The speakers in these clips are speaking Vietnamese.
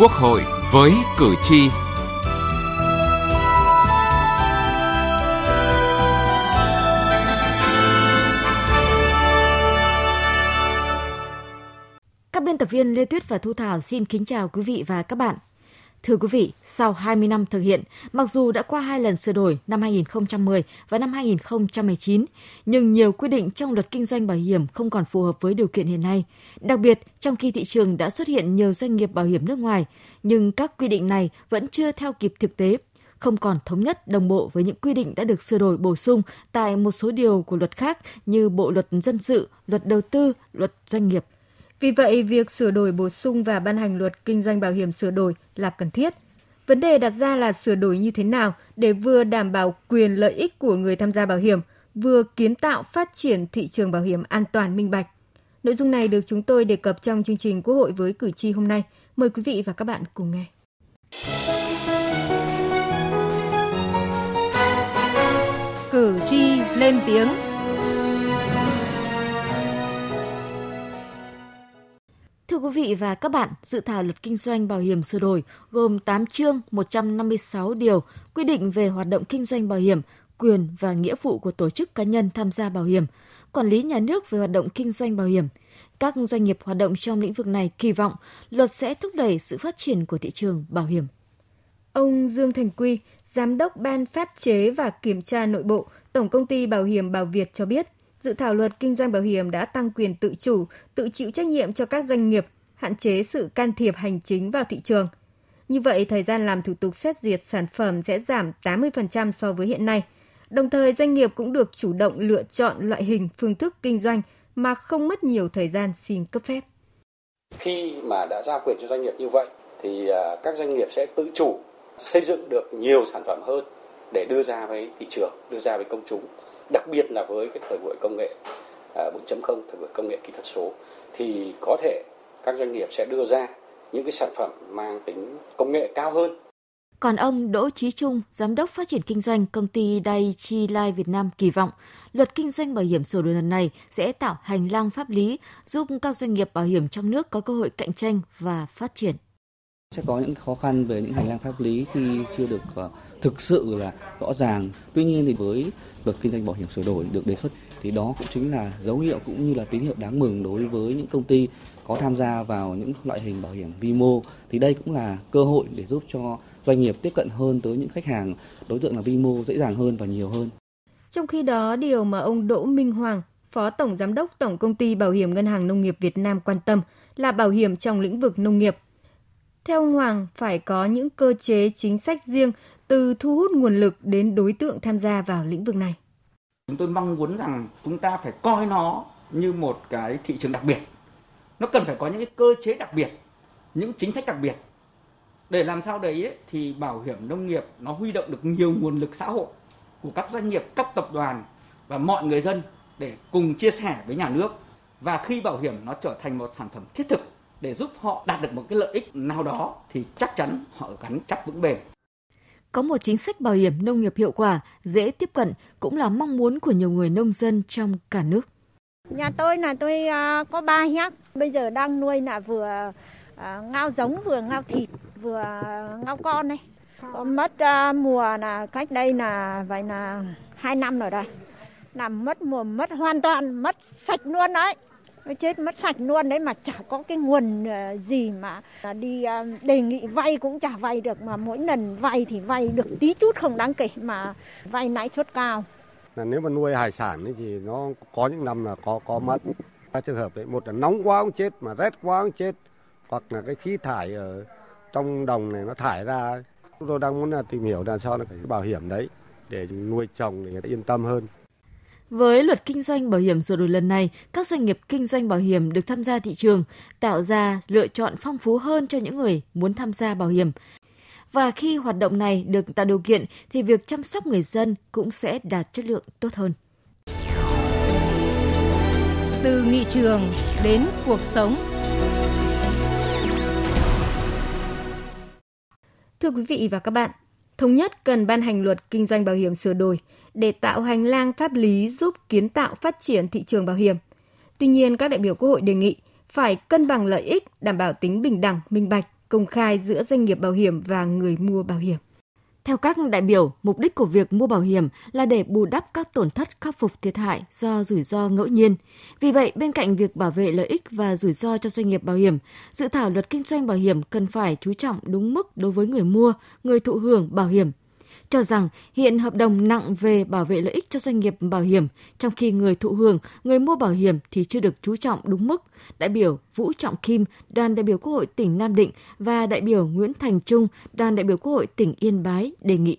Quốc hội với cử tri. Các biên tập viên Lê Tuyết và Thu Thảo xin kính chào quý vị và các bạn. Thưa quý vị, sau 20 năm thực hiện, mặc dù đã qua hai lần sửa đổi năm 2010 và năm 2019, nhưng nhiều quy định trong luật kinh doanh bảo hiểm không còn phù hợp với điều kiện hiện nay. Đặc biệt, trong khi thị trường đã xuất hiện nhiều doanh nghiệp bảo hiểm nước ngoài, nhưng các quy định này vẫn chưa theo kịp thực tế, không còn thống nhất đồng bộ với những quy định đã được sửa đổi bổ sung tại một số điều của luật khác như Bộ luật dân sự, luật đầu tư, luật doanh nghiệp – vì vậy, việc sửa đổi bổ sung và ban hành luật kinh doanh bảo hiểm sửa đổi là cần thiết. Vấn đề đặt ra là sửa đổi như thế nào để vừa đảm bảo quyền lợi ích của người tham gia bảo hiểm, vừa kiến tạo phát triển thị trường bảo hiểm an toàn minh bạch. Nội dung này được chúng tôi đề cập trong chương trình Quốc hội với cử tri hôm nay. Mời quý vị và các bạn cùng nghe. Cử tri lên tiếng Thưa quý vị và các bạn, dự thảo luật kinh doanh bảo hiểm sửa đổi gồm 8 chương 156 điều quy định về hoạt động kinh doanh bảo hiểm, quyền và nghĩa vụ của tổ chức cá nhân tham gia bảo hiểm, quản lý nhà nước về hoạt động kinh doanh bảo hiểm. Các doanh nghiệp hoạt động trong lĩnh vực này kỳ vọng luật sẽ thúc đẩy sự phát triển của thị trường bảo hiểm. Ông Dương Thành Quy, Giám đốc Ban Pháp chế và Kiểm tra Nội bộ, Tổng Công ty Bảo hiểm Bảo Việt cho biết – dự thảo luật kinh doanh bảo hiểm đã tăng quyền tự chủ, tự chịu trách nhiệm cho các doanh nghiệp, hạn chế sự can thiệp hành chính vào thị trường. Như vậy, thời gian làm thủ tục xét duyệt sản phẩm sẽ giảm 80% so với hiện nay. Đồng thời, doanh nghiệp cũng được chủ động lựa chọn loại hình phương thức kinh doanh mà không mất nhiều thời gian xin cấp phép. Khi mà đã giao quyền cho doanh nghiệp như vậy thì à, các doanh nghiệp sẽ tự chủ xây dựng được nhiều sản phẩm hơn để đưa ra với thị trường, đưa ra với công chúng đặc biệt là với cái thời buổi công nghệ 4.0 à, thời buổi công nghệ kỹ thuật số thì có thể các doanh nghiệp sẽ đưa ra những cái sản phẩm mang tính công nghệ cao hơn. Còn ông Đỗ Chí Trung, Giám đốc phát triển kinh doanh công ty Daiichi Life Việt Nam kỳ vọng, luật kinh doanh bảo hiểm sửa đổi lần này sẽ tạo hành lang pháp lý giúp các doanh nghiệp bảo hiểm trong nước có cơ hội cạnh tranh và phát triển. Sẽ có những khó khăn về những hành lang pháp lý khi chưa được uh, thực sự là rõ ràng. Tuy nhiên thì với luật kinh doanh bảo hiểm sửa đổi được đề xuất thì đó cũng chính là dấu hiệu cũng như là tín hiệu đáng mừng đối với những công ty có tham gia vào những loại hình bảo hiểm vi mô thì đây cũng là cơ hội để giúp cho doanh nghiệp tiếp cận hơn tới những khách hàng đối tượng là vi mô dễ dàng hơn và nhiều hơn. Trong khi đó, điều mà ông Đỗ Minh Hoàng, Phó Tổng Giám đốc Tổng Công ty Bảo hiểm Ngân hàng Nông nghiệp Việt Nam quan tâm là bảo hiểm trong lĩnh vực nông nghiệp. Theo ông Hoàng, phải có những cơ chế chính sách riêng từ thu hút nguồn lực đến đối tượng tham gia vào lĩnh vực này. Chúng tôi mong muốn rằng chúng ta phải coi nó như một cái thị trường đặc biệt. Nó cần phải có những cái cơ chế đặc biệt, những chính sách đặc biệt. Để làm sao đấy ấy, thì bảo hiểm nông nghiệp nó huy động được nhiều nguồn lực xã hội của các doanh nghiệp, các tập đoàn và mọi người dân để cùng chia sẻ với nhà nước. Và khi bảo hiểm nó trở thành một sản phẩm thiết thực để giúp họ đạt được một cái lợi ích nào đó thì chắc chắn họ gắn chắc vững bền. Có một chính sách bảo hiểm nông nghiệp hiệu quả, dễ tiếp cận cũng là mong muốn của nhiều người nông dân trong cả nước. Nhà tôi là tôi à, có ba hectare, bây giờ đang nuôi là vừa à, ngao giống vừa ngao thịt vừa ngao con này. Có mất à, mùa là cách đây là vậy là hai năm rồi đây. Làm mất mùa mất hoàn toàn mất sạch luôn đấy chết mất sạch luôn đấy mà chả có cái nguồn ờ, gì mà à, đi ờ, đề nghị vay cũng chả vay được mà mỗi lần vay thì vay được tí chút không đáng kể mà vay lãi suất cao. Là nếu mà nuôi hải sản thì nó có những năm là có có mất. Các trường hợp đấy, một là nóng quá cũng chết, mà rét quá cũng chết. Hoặc là cái khí thải ở trong đồng này nó thải ra. Chúng tôi đang muốn là tìm hiểu làm sao là cái bảo hiểm đấy, để nuôi trồng để người ta yên tâm hơn với luật kinh doanh bảo hiểm sửa đổi lần này, các doanh nghiệp kinh doanh bảo hiểm được tham gia thị trường, tạo ra lựa chọn phong phú hơn cho những người muốn tham gia bảo hiểm. Và khi hoạt động này được tạo điều kiện thì việc chăm sóc người dân cũng sẽ đạt chất lượng tốt hơn. Từ nghị trường đến cuộc sống. Thưa quý vị và các bạn, thống nhất cần ban hành luật kinh doanh bảo hiểm sửa đổi để tạo hành lang pháp lý giúp kiến tạo phát triển thị trường bảo hiểm. Tuy nhiên, các đại biểu Quốc hội đề nghị phải cân bằng lợi ích, đảm bảo tính bình đẳng, minh bạch công khai giữa doanh nghiệp bảo hiểm và người mua bảo hiểm. Theo các đại biểu, mục đích của việc mua bảo hiểm là để bù đắp các tổn thất khắc phục thiệt hại do rủi ro ngẫu nhiên. Vì vậy, bên cạnh việc bảo vệ lợi ích và rủi ro cho doanh nghiệp bảo hiểm, dự thảo luật kinh doanh bảo hiểm cần phải chú trọng đúng mức đối với người mua, người thụ hưởng bảo hiểm cho rằng hiện hợp đồng nặng về bảo vệ lợi ích cho doanh nghiệp bảo hiểm, trong khi người thụ hưởng, người mua bảo hiểm thì chưa được chú trọng đúng mức. Đại biểu Vũ Trọng Kim, đoàn đại biểu Quốc hội tỉnh Nam Định và đại biểu Nguyễn Thành Trung, đoàn đại biểu Quốc hội tỉnh Yên Bái đề nghị.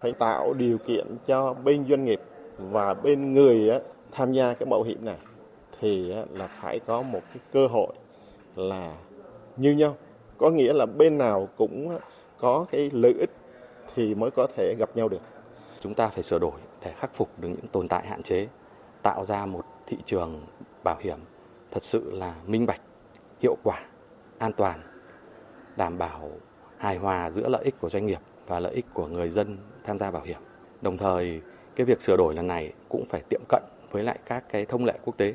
Phải tạo điều kiện cho bên doanh nghiệp và bên người tham gia cái bảo hiểm này thì là phải có một cái cơ hội là như nhau. Có nghĩa là bên nào cũng có cái lợi ích thì mới có thể gặp nhau được. Chúng ta phải sửa đổi để khắc phục được những tồn tại hạn chế, tạo ra một thị trường bảo hiểm thật sự là minh bạch, hiệu quả, an toàn, đảm bảo hài hòa giữa lợi ích của doanh nghiệp và lợi ích của người dân tham gia bảo hiểm. Đồng thời, cái việc sửa đổi lần này cũng phải tiệm cận với lại các cái thông lệ quốc tế.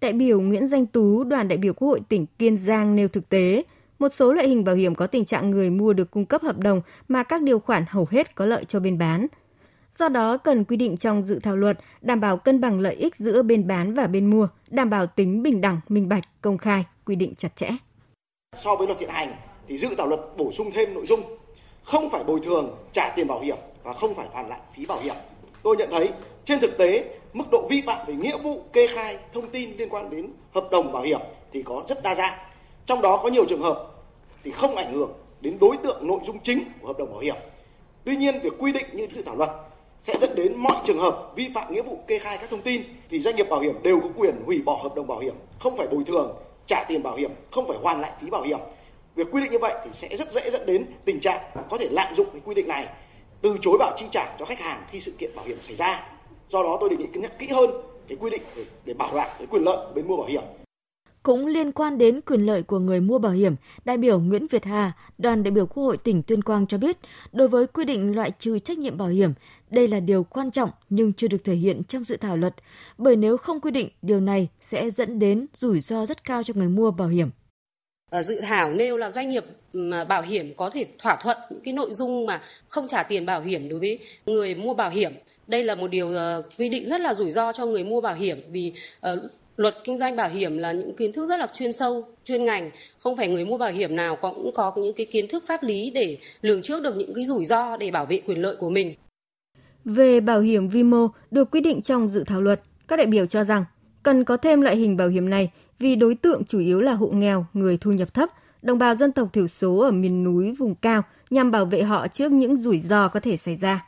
Đại biểu Nguyễn Danh Tú, đoàn đại biểu Quốc hội tỉnh Kiên Giang nêu thực tế, một số loại hình bảo hiểm có tình trạng người mua được cung cấp hợp đồng mà các điều khoản hầu hết có lợi cho bên bán. Do đó, cần quy định trong dự thảo luật đảm bảo cân bằng lợi ích giữa bên bán và bên mua, đảm bảo tính bình đẳng, minh bạch, công khai, quy định chặt chẽ. So với luật hiện hành thì dự thảo luật bổ sung thêm nội dung không phải bồi thường trả tiền bảo hiểm và không phải hoàn lại phí bảo hiểm. Tôi nhận thấy trên thực tế mức độ vi phạm về nghĩa vụ kê khai thông tin liên quan đến hợp đồng bảo hiểm thì có rất đa dạng trong đó có nhiều trường hợp thì không ảnh hưởng đến đối tượng nội dung chính của hợp đồng bảo hiểm. Tuy nhiên, việc quy định như dự thảo luật sẽ dẫn đến mọi trường hợp vi phạm nghĩa vụ kê khai các thông tin thì doanh nghiệp bảo hiểm đều có quyền hủy bỏ hợp đồng bảo hiểm, không phải bồi thường, trả tiền bảo hiểm, không phải hoàn lại phí bảo hiểm. Việc quy định như vậy thì sẽ rất dễ dẫn đến tình trạng có thể lạm dụng cái quy định này, từ chối bảo chi trả cho khách hàng khi sự kiện bảo hiểm xảy ra. Do đó tôi đề nghị cân nhắc kỹ hơn cái quy định để, để bảo đảm cái quyền lợi của bên mua bảo hiểm cũng liên quan đến quyền lợi của người mua bảo hiểm, đại biểu Nguyễn Việt Hà, đoàn đại biểu Quốc hội tỉnh Tuyên Quang cho biết, đối với quy định loại trừ trách nhiệm bảo hiểm, đây là điều quan trọng nhưng chưa được thể hiện trong dự thảo luật, bởi nếu không quy định, điều này sẽ dẫn đến rủi ro rất cao cho người mua bảo hiểm. Ở dự thảo nêu là doanh nghiệp bảo hiểm có thể thỏa thuận những cái nội dung mà không trả tiền bảo hiểm đối với người mua bảo hiểm. Đây là một điều ờ, quy định rất là rủi ro cho người mua bảo hiểm vì uh, luật kinh doanh bảo hiểm là những kiến thức rất là chuyên sâu, chuyên ngành. Không phải người mua bảo hiểm nào cũng có những cái kiến thức pháp lý để lường trước được những cái rủi ro để bảo vệ quyền lợi của mình. Về bảo hiểm vi mô được quy định trong dự thảo luật, các đại biểu cho rằng cần có thêm loại hình bảo hiểm này vì đối tượng chủ yếu là hộ nghèo, người thu nhập thấp, đồng bào dân tộc thiểu số ở miền núi, vùng cao nhằm bảo vệ họ trước những rủi ro có thể xảy ra.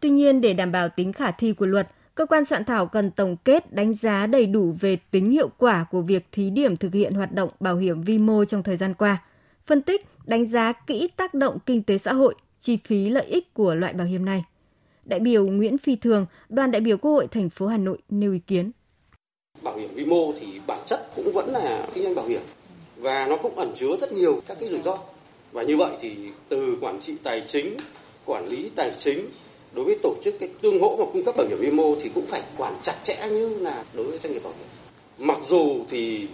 Tuy nhiên, để đảm bảo tính khả thi của luật cơ quan soạn thảo cần tổng kết đánh giá đầy đủ về tính hiệu quả của việc thí điểm thực hiện hoạt động bảo hiểm vi mô trong thời gian qua, phân tích, đánh giá kỹ tác động kinh tế xã hội, chi phí lợi ích của loại bảo hiểm này. Đại biểu Nguyễn Phi Thường, đoàn đại biểu Quốc hội thành phố Hà Nội nêu ý kiến. Bảo hiểm vi mô thì bản chất cũng vẫn là kinh doanh bảo hiểm và nó cũng ẩn chứa rất nhiều các cái rủi ro. Và như vậy thì từ quản trị tài chính, quản lý tài chính đối với tổ chức cái tương hỗ và cung cấp bảo hiểm thì cũng phải quản chặt chẽ như là đối với doanh nghiệp bảo hiểm. Mặc dù thì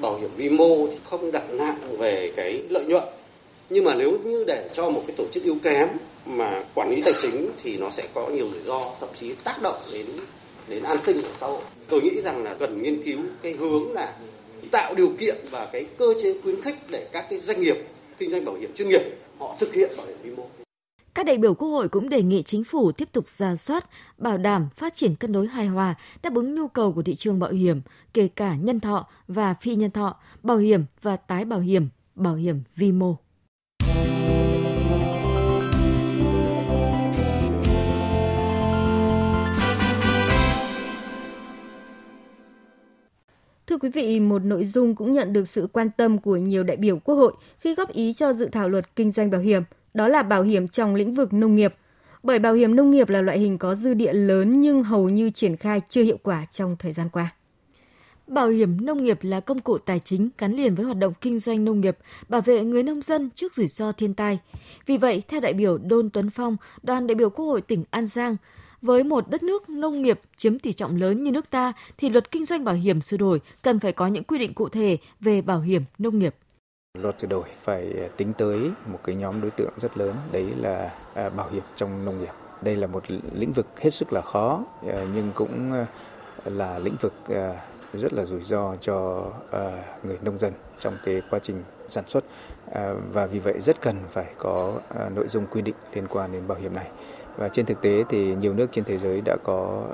bảo hiểm vi mô thì không đặt nặng về cái lợi nhuận, nhưng mà nếu như để cho một cái tổ chức yếu kém mà quản lý tài chính thì nó sẽ có nhiều rủi ro, thậm chí tác động đến đến an sinh của xã hội. Tôi nghĩ rằng là cần nghiên cứu cái hướng là tạo điều kiện và cái cơ chế khuyến khích để các cái doanh nghiệp, kinh doanh bảo hiểm chuyên nghiệp, họ thực hiện bảo hiểm vi mô các đại biểu Quốc hội cũng đề nghị chính phủ tiếp tục ra soát, bảo đảm phát triển cân đối hài hòa, đáp ứng nhu cầu của thị trường bảo hiểm, kể cả nhân thọ và phi nhân thọ, bảo hiểm và tái bảo hiểm, bảo hiểm vi mô. Thưa quý vị, một nội dung cũng nhận được sự quan tâm của nhiều đại biểu Quốc hội khi góp ý cho dự thảo luật kinh doanh bảo hiểm – đó là bảo hiểm trong lĩnh vực nông nghiệp. Bởi bảo hiểm nông nghiệp là loại hình có dư địa lớn nhưng hầu như triển khai chưa hiệu quả trong thời gian qua. Bảo hiểm nông nghiệp là công cụ tài chính gắn liền với hoạt động kinh doanh nông nghiệp, bảo vệ người nông dân trước rủi ro thiên tai. Vì vậy, theo đại biểu Đôn Tuấn Phong, đoàn đại biểu Quốc hội tỉnh An Giang, với một đất nước nông nghiệp chiếm tỷ trọng lớn như nước ta thì luật kinh doanh bảo hiểm sửa đổi cần phải có những quy định cụ thể về bảo hiểm nông nghiệp. Luật sửa đổi phải ờ, tính tới một cái nhóm đối tượng rất lớn, đấy là à, bảo hiểm trong nông nghiệp. Đây là một lĩnh vực hết sức là khó ờ, nhưng cũng ờ, là lĩnh vực rất là rủi ro cho người nông dân trong cái quá trình sản xuất và vì vậy rất cần phải có nội dung quy định liên quan đến bảo hiểm này. Và trên thực tế thì nhiều nước trên thế giới đã có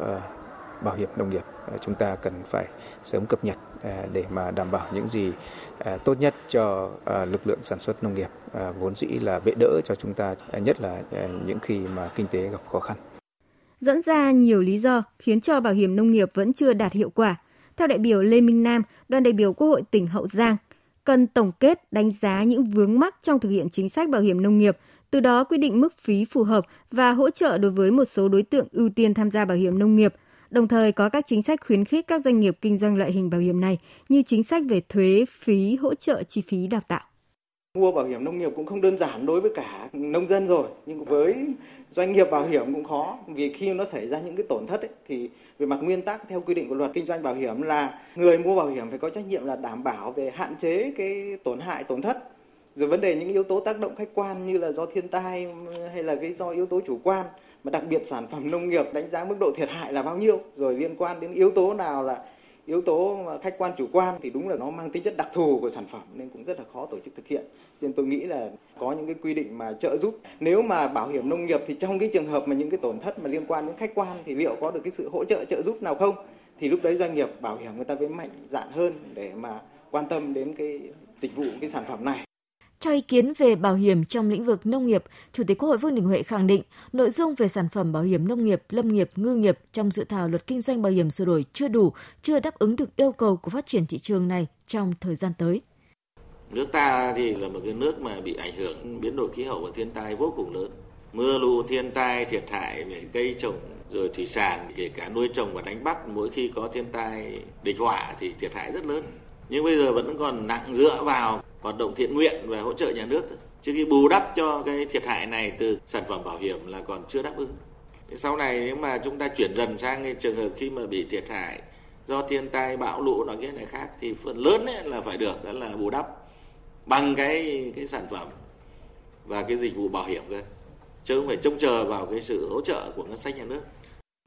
bảo hiểm nông nghiệp Ờ, chúng ta cần phải sớm cập nhật ờ, để mà đảm bảo những gì ờ, tốt nhất cho lực lượng sản xuất nông nghiệp vốn dĩ là bệ đỡ cho chúng ta nhất là những khi mà kinh tế gặp khó khăn. Dẫn ra nhiều lý do khiến cho bảo hiểm nông nghiệp vẫn chưa đạt hiệu quả. Theo đại biểu Lê Minh Nam, đoàn đại biểu Quốc hội tỉnh Hậu Giang, cần tổng kết đánh giá những vướng mắc trong thực hiện chính sách bảo hiểm nông nghiệp, từ đó quy định mức phí phù hợp và hỗ trợ đối với một số đối tượng ưu tiên tham gia bảo hiểm nông nghiệp, đồng thời có các chính sách khuyến khích các doanh nghiệp kinh doanh loại hình bảo hiểm này như chính sách về thuế, phí, hỗ trợ chi phí đào tạo. Mua bảo hiểm nông nghiệp cũng không đơn giản đối với cả nông dân rồi, nhưng với doanh nghiệp bảo hiểm cũng khó vì khi nó xảy ra những cái tổn thất ấy, thì về mặt nguyên tắc theo quy định của luật kinh doanh bảo hiểm là người mua bảo hiểm phải có trách nhiệm là đảm bảo về hạn chế cái tổn hại tổn thất rồi vấn đề những yếu tố tác động khách quan như là do thiên tai hay là cái do yếu tố chủ quan mà đặc biệt sản phẩm nông nghiệp đánh giá mức độ thiệt hại là bao nhiêu? Rồi liên quan đến yếu tố nào là yếu tố khách quan chủ quan thì đúng là nó mang tính chất đặc thù của sản phẩm nên cũng rất là khó tổ chức thực hiện. Nên tôi nghĩ là có những cái quy định mà trợ giúp. Nếu mà bảo hiểm nông nghiệp thì trong cái trường hợp mà những cái tổn thất mà liên quan đến khách quan thì liệu có được cái sự hỗ trợ trợ giúp nào không? Thì lúc đấy doanh nghiệp bảo hiểm người ta mới mạnh dạn hơn để mà quan tâm đến cái dịch vụ, cái sản phẩm này cho ý kiến về bảo hiểm trong lĩnh vực nông nghiệp, Chủ tịch Quốc hội Vương Đình Huệ khẳng định nội dung về sản phẩm bảo hiểm nông nghiệp, lâm nghiệp, ngư nghiệp trong dự thảo luật kinh doanh bảo hiểm sửa đổi chưa đủ, chưa đáp ứng được yêu cầu của phát triển thị trường này trong thời gian tới. Nước ta thì là một cái nước mà bị ảnh hưởng biến đổi khí hậu và thiên tai vô cùng lớn. Mưa lũ, thiên tai, thiệt hại về cây trồng rồi thủy sản, kể cả nuôi trồng và đánh bắt mỗi khi có thiên tai địch họa thì thiệt hại rất lớn. Nhưng bây giờ vẫn còn nặng dựa vào hoạt động thiện nguyện và hỗ trợ nhà nước thôi. chứ khi bù đắp cho cái thiệt hại này từ sản phẩm bảo hiểm là còn chưa đáp ứng. Sau này nếu mà chúng ta chuyển dần sang cái trường hợp khi mà bị thiệt hại do thiên tai, bão, lũ nó cái này khác, thì phần lớn ấy là phải được, đó là bù đắp bằng cái cái sản phẩm và cái dịch vụ bảo hiểm cơ. Chứ không phải trông chờ vào cái sự hỗ trợ của ngân sách nhà nước.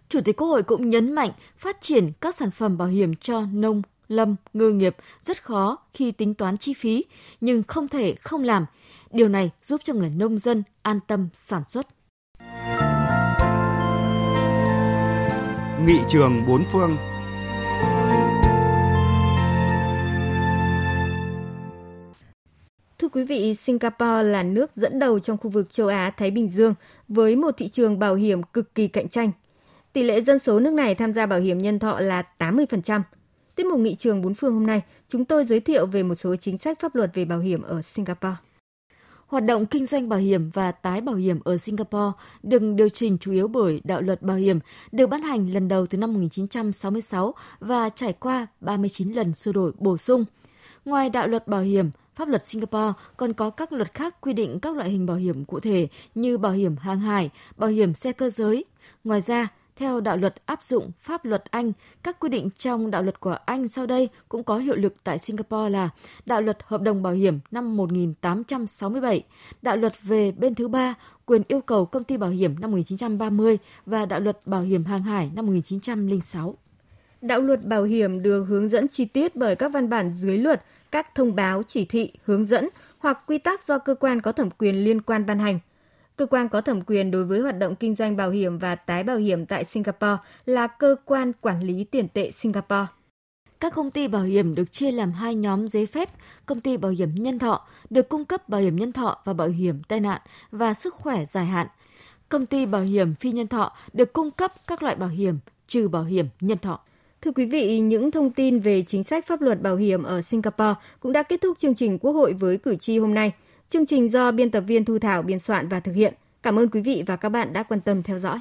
Chủ tịch Quốc hội cũng nhấn mạnh phát triển các sản phẩm bảo hiểm cho nông lâm, ngư nghiệp rất khó khi tính toán chi phí, nhưng không thể không làm. Điều này giúp cho người nông dân an tâm sản xuất. Nghị trường bốn phương Thưa quý vị, Singapore là nước dẫn đầu trong khu vực châu Á-Thái Bình Dương với một thị trường bảo hiểm cực kỳ cạnh tranh. Tỷ lệ dân số nước này tham gia bảo hiểm nhân thọ là 80%, Tiết mục nghị trường bốn phương hôm nay, chúng tôi giới thiệu về một số chính sách pháp luật về bảo hiểm ở Singapore. Hoạt động kinh doanh bảo hiểm và tái bảo hiểm ở Singapore được điều chỉnh chủ yếu bởi đạo luật bảo hiểm được ban hành lần đầu từ năm 1966 và trải qua 39 lần sửa đổi bổ sung. Ngoài đạo luật bảo hiểm, pháp luật Singapore còn có các luật khác quy định các loại hình bảo hiểm cụ thể như bảo hiểm hàng hải, bảo hiểm xe cơ giới. Ngoài ra, theo đạo luật áp dụng pháp luật Anh, các quy định trong đạo luật của Anh sau đây cũng có hiệu lực tại Singapore là đạo luật hợp đồng bảo hiểm năm 1867, đạo luật về bên thứ ba quyền yêu cầu công ty bảo hiểm năm 1930 và đạo luật bảo hiểm hàng hải năm 1906. Đạo luật bảo hiểm được hướng dẫn chi tiết bởi các văn bản dưới luật, các thông báo, chỉ thị, hướng dẫn hoặc quy tắc do cơ quan có thẩm quyền liên quan ban hành. Cơ quan có thẩm quyền đối với hoạt động kinh doanh bảo hiểm và tái bảo hiểm tại Singapore là cơ quan quản lý tiền tệ Singapore. Các công ty bảo hiểm được chia làm hai nhóm giấy phép, công ty bảo hiểm nhân thọ được cung cấp bảo hiểm nhân thọ và bảo hiểm tai nạn và sức khỏe dài hạn. Công ty bảo hiểm phi nhân thọ được cung cấp các loại bảo hiểm trừ bảo hiểm nhân thọ. Thưa quý vị, những thông tin về chính sách pháp luật bảo hiểm ở Singapore cũng đã kết thúc chương trình Quốc hội với cử tri hôm nay. Chương trình do biên tập viên Thu Thảo biên soạn và thực hiện. Cảm ơn quý vị và các bạn đã quan tâm theo dõi.